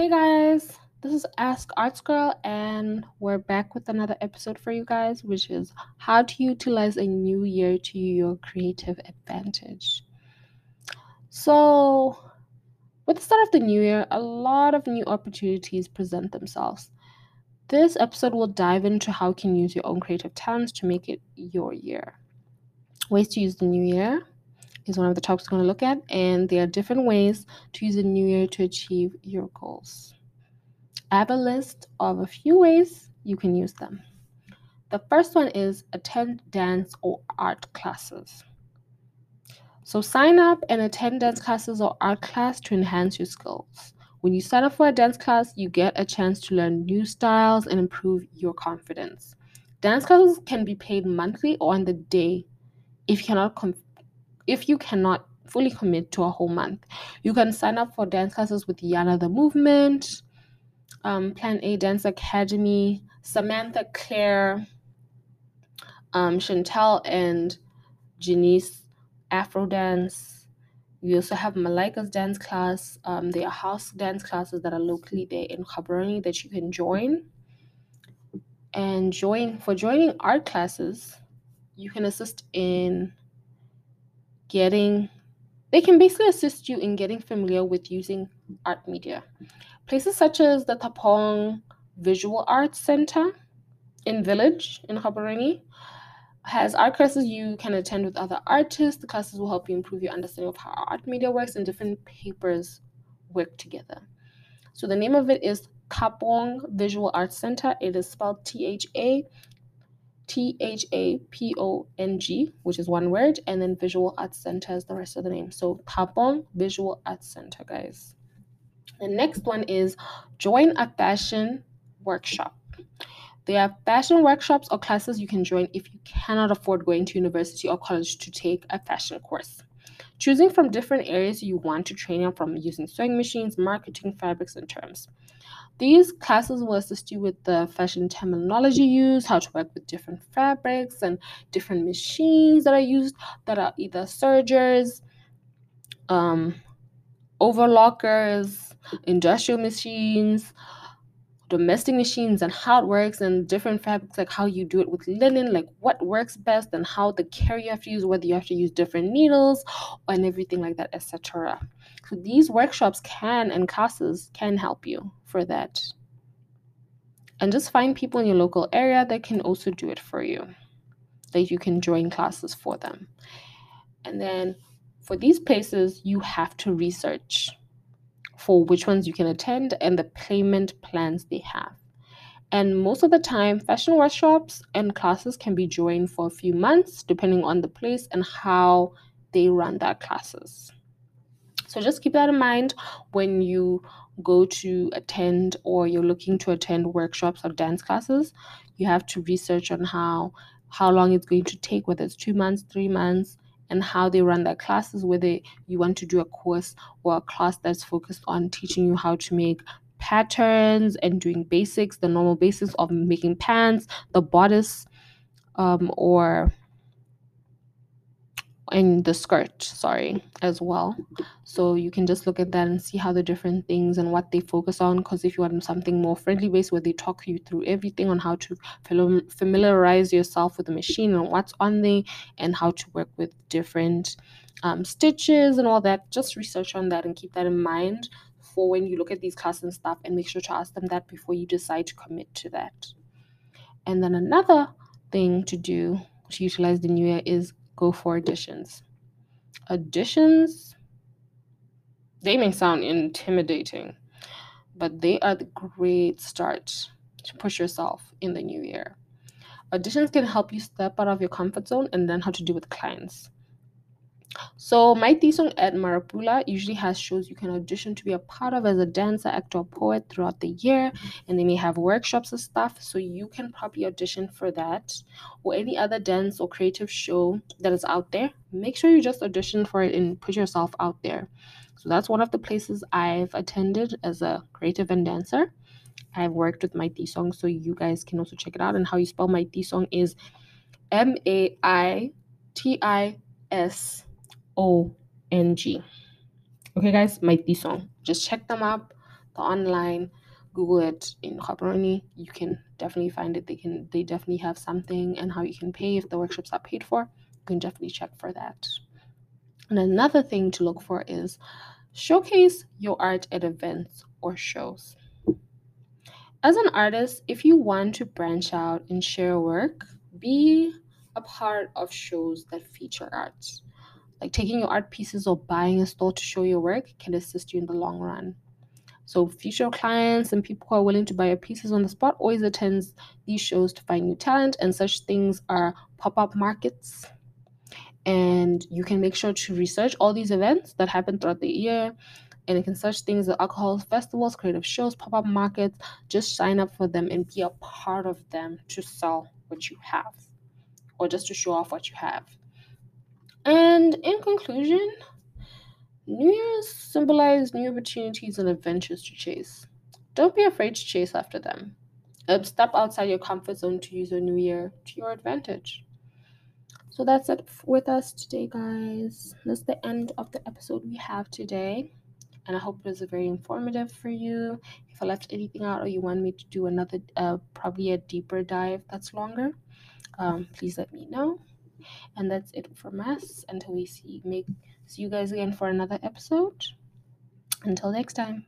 Hey guys, this is Ask Arts Girl, and we're back with another episode for you guys, which is how to utilize a new year to your creative advantage. So, with the start of the new year, a lot of new opportunities present themselves. This episode will dive into how you can use your own creative talents to make it your year. Ways to use the new year is one of the topics we're going to look at, and there are different ways to use the new year to achieve your goals. I have a list of a few ways you can use them. The first one is attend dance or art classes. So sign up and attend dance classes or art class to enhance your skills. When you sign up for a dance class, you get a chance to learn new styles and improve your confidence. Dance classes can be paid monthly or on the day if you cannot com- if you cannot fully commit to a whole month. You can sign up for dance classes with Yana the Movement, um, Plan A Dance Academy, Samantha Claire, um, Chantel and Janice Afro Dance. We also have Malika's dance class. Um, there are house dance classes that are locally there in Gaborone that you can join. And join for joining art classes, you can assist in getting they can basically assist you in getting familiar with using art media. Places such as the Thapong Visual Arts Center in Village in Gaborone has art classes you can attend with other artists. The classes will help you improve your understanding of how art media works and different papers work together. So the name of it is Thapong Visual Arts Center. It is spelled T H A T H A P O N G, which is one word, and then Visual Arts Center is the rest of the name. So Thapong Visual Arts Center, guys. The next one is join a fashion workshop. There are fashion workshops or classes you can join if you cannot afford going to university or college to take a fashion course. Choosing from different areas you want to train on from using sewing machines, marketing, fabrics, and terms. These classes will assist you with the fashion terminology used, how to work with different fabrics and different machines that are used that are either sergers, um, overlockers, industrial machines, domestic machines and how it works and different fabrics like how you do it with linen like what works best and how the care you have to use whether you have to use different needles and everything like that etc so these workshops can and classes can help you for that. And just find people in your local area that can also do it for you that you can join classes for them. And then for these places you have to research for which ones you can attend and the payment plans they have. And most of the time, fashion workshops and classes can be joined for a few months, depending on the place and how they run their classes. So just keep that in mind when you go to attend or you're looking to attend workshops or dance classes. You have to research on how how long it's going to take, whether it's two months, three months, and how they run their classes, whether you want to do a course or a class that's focused on teaching you how to make patterns and doing basics, the normal basics of making pants, the bodice, um, or in the skirt, sorry, as well. So you can just look at that and see how the different things and what they focus on. Because if you want something more friendly based where they talk you through everything on how to familiarize yourself with the machine and what's on there and how to work with different um, stitches and all that, just research on that and keep that in mind for when you look at these classes and stuff and make sure to ask them that before you decide to commit to that. And then another thing to do to utilize the new year is go for auditions. Auditions, they may sound intimidating, but they are the great start to push yourself in the new year. Auditions can help you step out of your comfort zone and learn how to deal with clients. So Maitisong at Maru-a-Pula usually has shows you can audition to be a part of as a dancer, actor, or poet throughout the year, mm-hmm. and they may have workshops and stuff. So you can probably audition for that or any other dance or creative show that is out there. Make sure you just audition for it and put yourself out there. So that's one of the places I've attended as a creative and dancer. I've worked with my Song, so you guys can also check it out. And how you spell my Song is M A I T I S O N G. Okay, guys, Maitisong. Just check them up. The online google it in Gaborone. you can definitely find it they can they definitely have something and how you can pay if the workshops are paid for you can definitely check for that and another thing to look for is showcase your art at events or shows as an artist if you want to branch out and share work be a part of shows that feature art like taking your art pieces or buying a store to show your work can assist you in the long run. So future clients and people who are willing to buy your pieces on the spot always attends these shows to find new talent and such things are pop-up markets. And you can make sure to research all these events that happen throughout the year. And you can search things like alcohol festivals, creative shows, pop-up markets. Just sign up for them and be a part of them to sell what you have or just to show off what you have. And in conclusion, New Year's symbolize new opportunities and adventures to chase. Don't be afraid to chase after them. Step outside your comfort zone to use your new year to your advantage. So that's it with us today, guys. That's the end of the episode we have today. And I hope it was very informative for you. If I left anything out or you want me to do another, uh, probably a deeper dive that's longer, um, please let me know. And that's it from us until we see make see you guys again for another episode. Until next time.